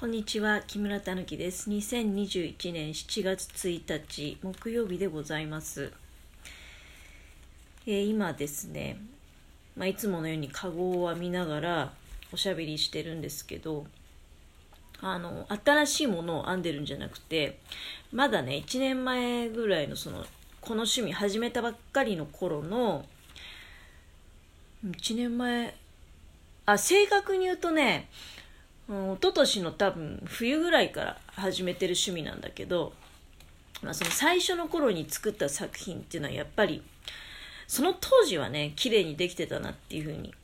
こんにちは木村たぬきです。2021年7月1日木曜日でございます、えー、今ですね、まあ、いつものようにカゴを編みながらおしゃべりしてるんですけどあの新しいものを編んでるんじゃなくてまだね1年前ぐらいのそのこの趣味始めたばっかりの頃の1年前あ正確に言うとねうん、一昨年の多分冬ぐらいから始めてる趣味なんだけど、まあ、その最初の頃に作った作品っていうのはやっぱりその当時はね綺麗にできてたなっていうふうに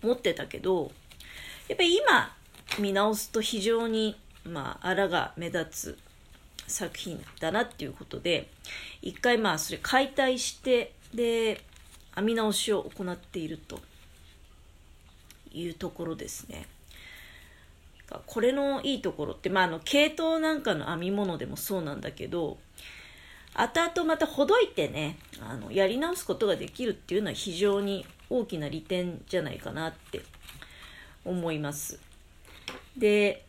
思ってたけどやっぱり今見直すと非常にまあ荒が目立つ作品だなっていうことで一回まあそれ解体してで編み直しを行っているというところですね。これのいいところって、まあ、あの系統なんかの編み物でもそうなんだけど後々またほどいてねあのやり直すことができるっていうのは非常に大きな利点じゃないかなって思います。で、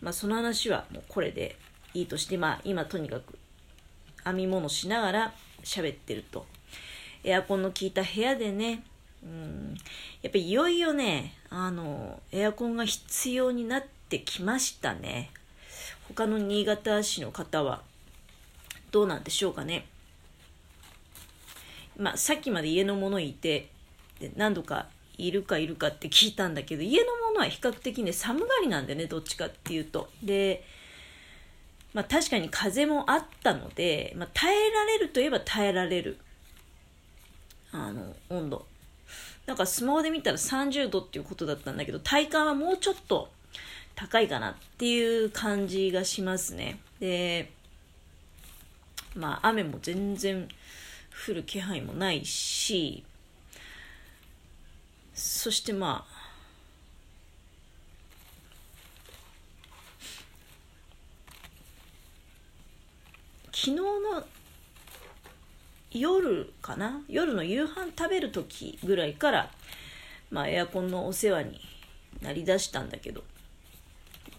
まあ、その話はもうこれでいいとして、まあ、今とにかく編み物しながら喋ってると。エアコンの効いた部屋でねうん、やっぱりいよいよね、あの、エアコンが必要になってきましたね。他の新潟市の方はどうなんでしょうかね。まあ、さっきまで家の者いて、で何度かいるかいるかって聞いたんだけど、家の者は比較的ね、寒がりなんでね、どっちかっていうと。で、まあ確かに風もあったので、まあ、耐えられるといえば耐えられる、あの、温度なんかスマホで見たら30度っていうことだったんだけど、体感はもうちょっと高いかなっていう感じがしますね。で、まあ雨も全然降る気配もないし、そしてまあ、昨日の夜かな？夜の夕飯食べる時ぐらいから、まあ、エアコンのお世話になりだしたんだけど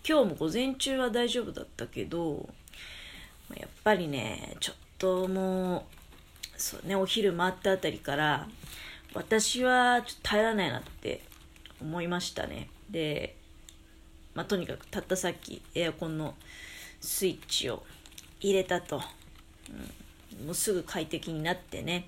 今日も午前中は大丈夫だったけどやっぱりねちょっともうそうねお昼回ったあたりから私はちょっと耐えられないなって思いましたね。で、まあ、とにかくたったさっきエアコンのスイッチを入れたと、うん。もうすぐ快適になってね。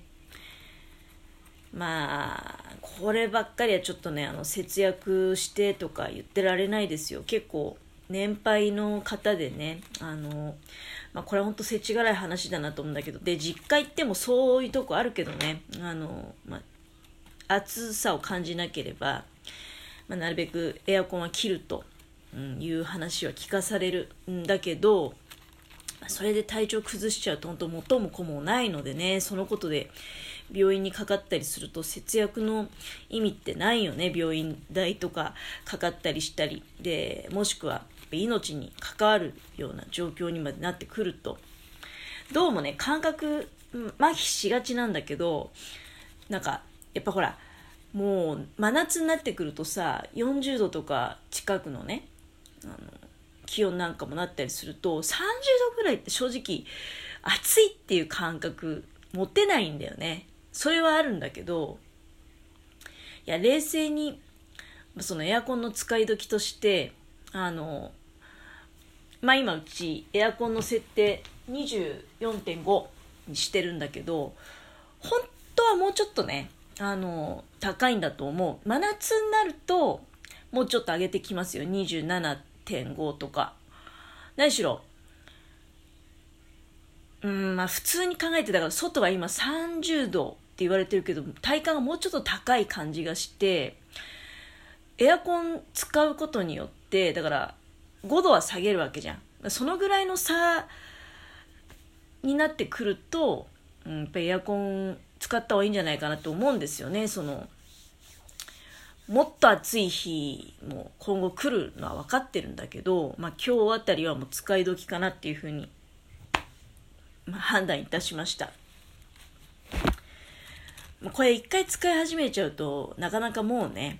まあこればっかりはちょっとねあの節約してとか言ってられないですよ。結構年配の方でねあの、まあ、これは本当世知辛い話だなと思うんだけど。で実家行ってもそういうとこあるけどねあの、まあ、暑さを感じなければ、まあ、なるべくエアコンは切ると、うん、いう話は聞かされるんだけどそれで体調崩しちゃうと本当元も子もないのでねそのことで病院にかかったりすると節約の意味ってないよね病院代とかかかったりしたり。でもしくは命に関わるような状況にまでなってくると。どうもね感覚麻痺しがちなんだけどなんかやっぱほらもう真夏になってくるとさ40度とか近くのねあの気温なんかもなったりすると30度ぐらいって正直暑いっていう感覚持てないんだよね。それはあるんだけどいや冷静にそのエアコンの使い時としてあのまあ今うちエアコンの設定24.5にしてるんだけど本当はもうちょっとねあの高いんだと思う。真夏になるともうちょっと上げてきますよ。27 1.5とか。何しろ、うん、まあ普通に考えてだから外は今30度って言われてるけど、体感がもうちょっと高い感じがして、エアコン使うことによって、だから5度は下げるわけじゃん。そのぐらいの差になってくると、うん、やっぱエアコン使った方がいいんじゃないかなと思うんですよね。そのもっと暑い日も今後来るのは分かってるんだけど、まあ、今日あたりはもう使い時かなっていうふうに、まあ、判断いたしました。これ一回使い始めちゃうとなかなかもうね、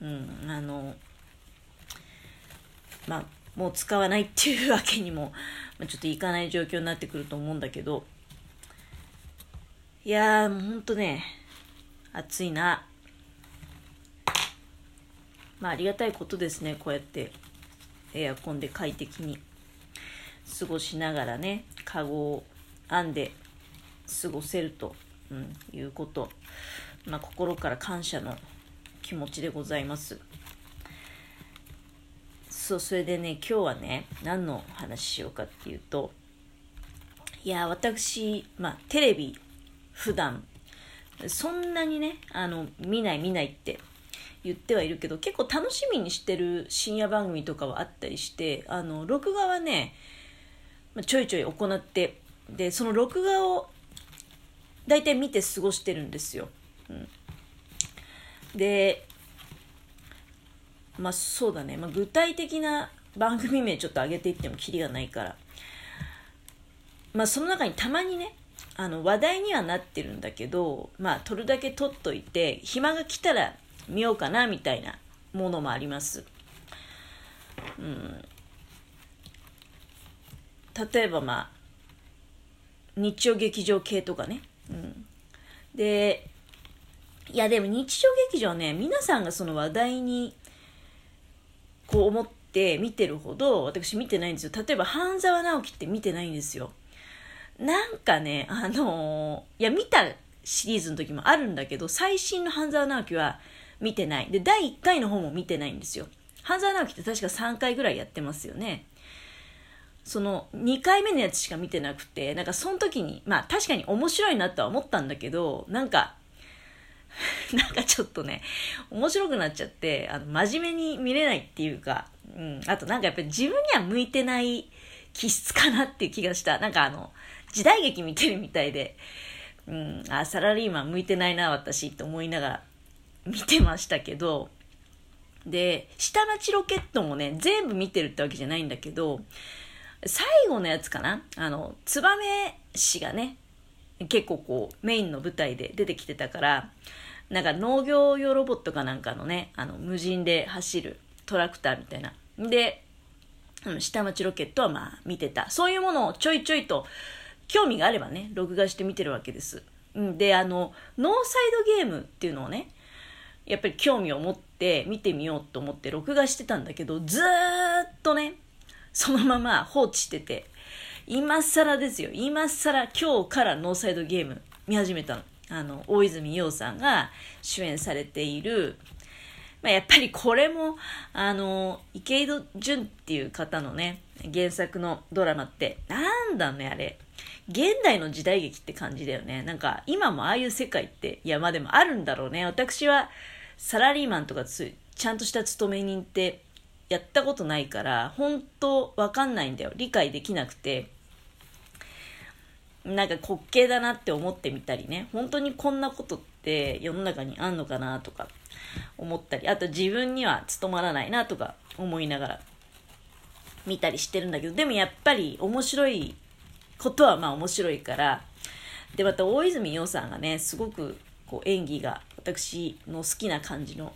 うん、あの、まあ、もう使わないっていうわけにも、まあ、ちょっといかない状況になってくると思うんだけど、いやー、もうほんとね、暑いな。まあ、ありがたいことですね、こうやってエアコンで快適に過ごしながらね、カゴを編んで過ごせると、うん、いうこと。まあ、心から感謝の気持ちでございます。そう、それでね、今日はね、何の話しようかっていうと、いや、私、まあ、テレビ、普段、そんなにね、あの、見ない見ないって言ってはいるけど、結構楽しみにしてる深夜番組とかはあったりして、あの、録画はね、ちょいちょい行って、で、その録画を大体見て過ごしてるんですよ。うん、で、まあそうだね、まあ、具体的な番組名ちょっと上げていってもキリがないから、まあその中にたまにね、あの話題にはなってるんだけど、まあ撮るだけ撮っといて、暇が来たら見ようかなみたいなものもあります。うん。例えばまあ、日曜劇場系とかね。うん。で、いやでも日曜劇場ね、皆さんがその話題にこう思って見てるほど私見てないんですよ。例えば半沢直樹って見てないんですよ。なんかね、あのー、いや見たシリーズの時もあるんだけど、最新の半沢直樹は見てない。で、第1回の方も見てないんですよ。半沢直樹って確か3回ぐらいやってますよね。その2回目のやつしか見てなくて、なんかその時に、まあ確かに面白いなとは思ったんだけど、なんか なんかちょっとね、面白くなっちゃって、あの、真面目に見れないっていうか、うん、あとなんかやっぱり自分には向いてない気質かなっていう気がした。なんかあの、時代劇見てるみたいで、うん、あ、サラリーマン向いてないな、私って思いながら見てましたけど、で、下町ロケットもね、全部見てるってわけじゃないんだけど、最後のやつかなあの、ツバメ氏がね、結構こう、メインの舞台で出てきてたから、なんか農業用ロボットかなんかのね、あの、無人で走るトラクターみたいな。で、下町ロケットはまあ見てた。そういうものをちょいちょいと興味があればね、録画して見てるわけです。で、あの、ノーサイドゲームっていうのをね、やっぱり興味を持って見てみようと思って録画してたんだけど、ずーっとね、そのまま放置してて、今更ですよ。今更今日からノーサイドゲーム見始めたの。あの、大泉洋さんが主演されている、まあ、やっぱりこれも、あの、池井戸潤っていう方のね、原作のドラマって、なんだね、あれ。現代の時代劇って感じだよね。なんか、今もああいう世界って、いや、まあでもあるんだろうね。私は、サラリーマンとかつ、ちゃんとした勤め人って、やったことないから、本当わかんないんだよ。理解できなくて。なんか滑稽だなって思ってみたりね、本当にこんなことって世の中にあんのかなとか思ったり、あと自分には務まらないなとか思いながら見たりしてるんだけど、でもやっぱり面白いことはまあ面白いから、で、また大泉洋さんがね、すごくこう演技が私の好きな感じの、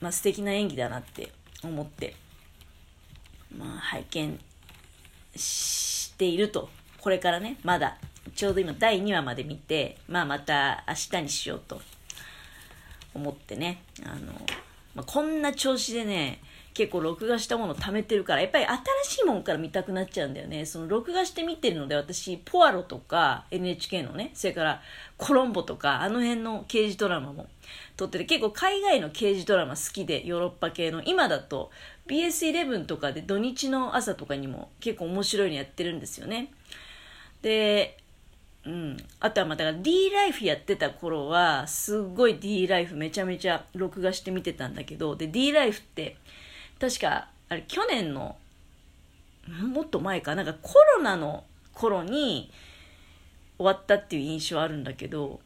まあ素敵な演技だなって思って、まあ拝見していると。これからね、まだ、ちょうど今第2話まで見て、まあまた明日にしようと思ってね、あの、まあ、こんな調子でね、結構録画したもの貯めてるから、やっぱり新しいもんから見たくなっちゃうんだよね。その録画して見てるので、私、ポアロとか NHK のね、それからコロンボとか、あの辺の刑事ドラマも撮ってて、結構海外の刑事ドラマ好きで、ヨーロッパ系の、今だと BS11 とかで土日の朝とかにも結構面白いのやってるんですよね。で、うん。あとはまあ、だから D ライフやってた頃は、すっごい D ライフめちゃめちゃ録画して見てたんだけど、で、D ライフって、確か、あれ、去年の、もっと前か、なんかコロナの頃に終わったっていう印象あるんだけど、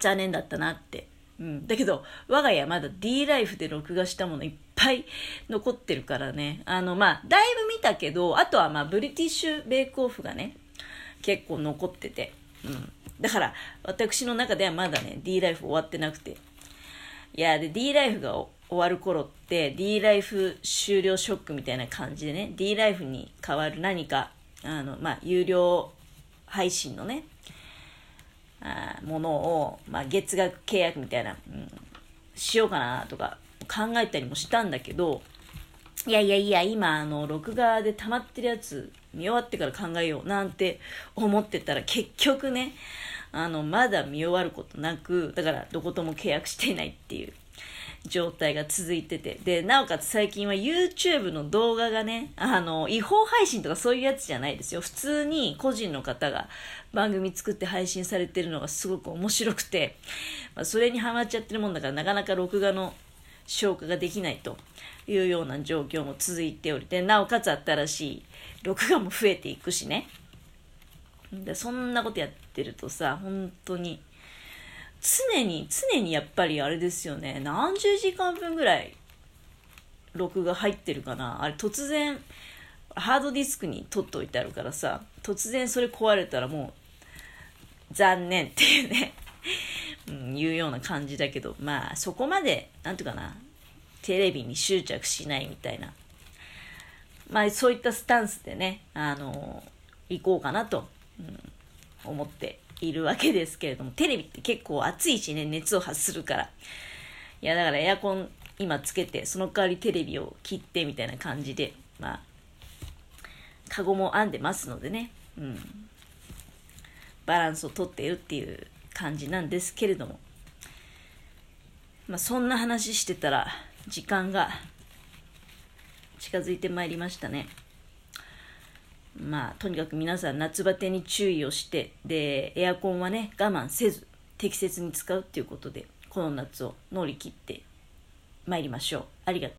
残念だったなって。うん。だけど、我が家まだ D ライフで録画したものいっぱい残ってるからね。あの、まあ、だいぶ見たけど、あとはまあ、ブリティッシュベイクオフがね、結構残ってて。うん。だから、私の中ではまだね、D ライフ終わってなくて。いや、で、D ライフが終わる頃って D ライフ終了ショックみたいな感じでね D ライフに代わる何かあの、まあ、有料配信のねあものを、まあ、月額契約みたいな、うん、しようかなとか考えたりもしたんだけどいやいやいや今あの録画で溜まってるやつ見終わってから考えようなんて思ってたら結局ねあのまだ見終わることなくだからどことも契約していないっていう。状態が続いてて。で、なおかつ最近は YouTube の動画がね、あの、違法配信とかそういうやつじゃないですよ。普通に個人の方が番組作って配信されてるのがすごく面白くて、まあ、それにハマっちゃってるもんだからなかなか録画の消化ができないというような状況も続いており、で、なおかつ新しい録画も増えていくしね。で、そんなことやってるとさ、本当に、常に、常にやっぱりあれですよね、何十時間分ぐらい録画入ってるかな。あれ突然、ハードディスクに取っておいてあるからさ、突然それ壊れたらもう、残念っていうね。うん、いうような感じだけど、まあそこまで、なんていうかな、テレビに執着しないみたいな、まあそういったスタンスでね、あの、行こうかなと、うん、思っているわけですけれども、テレビって結構暑いしね、熱を発するから。いや、だからエアコン今つけて、その代わりテレビを切ってみたいな感じで、まあ、カゴも編んでますのでね、うん。バランスをとっているっていう感じなんですけれども、まあ、そんな話してたら、時間が近づいてまいりましたね。まあ、とにかく皆さん夏バテに注意をして、で、エアコンはね、我慢せず、適切に使うっていうことで、この夏を乗り切ってまいりましょう。ありがとう。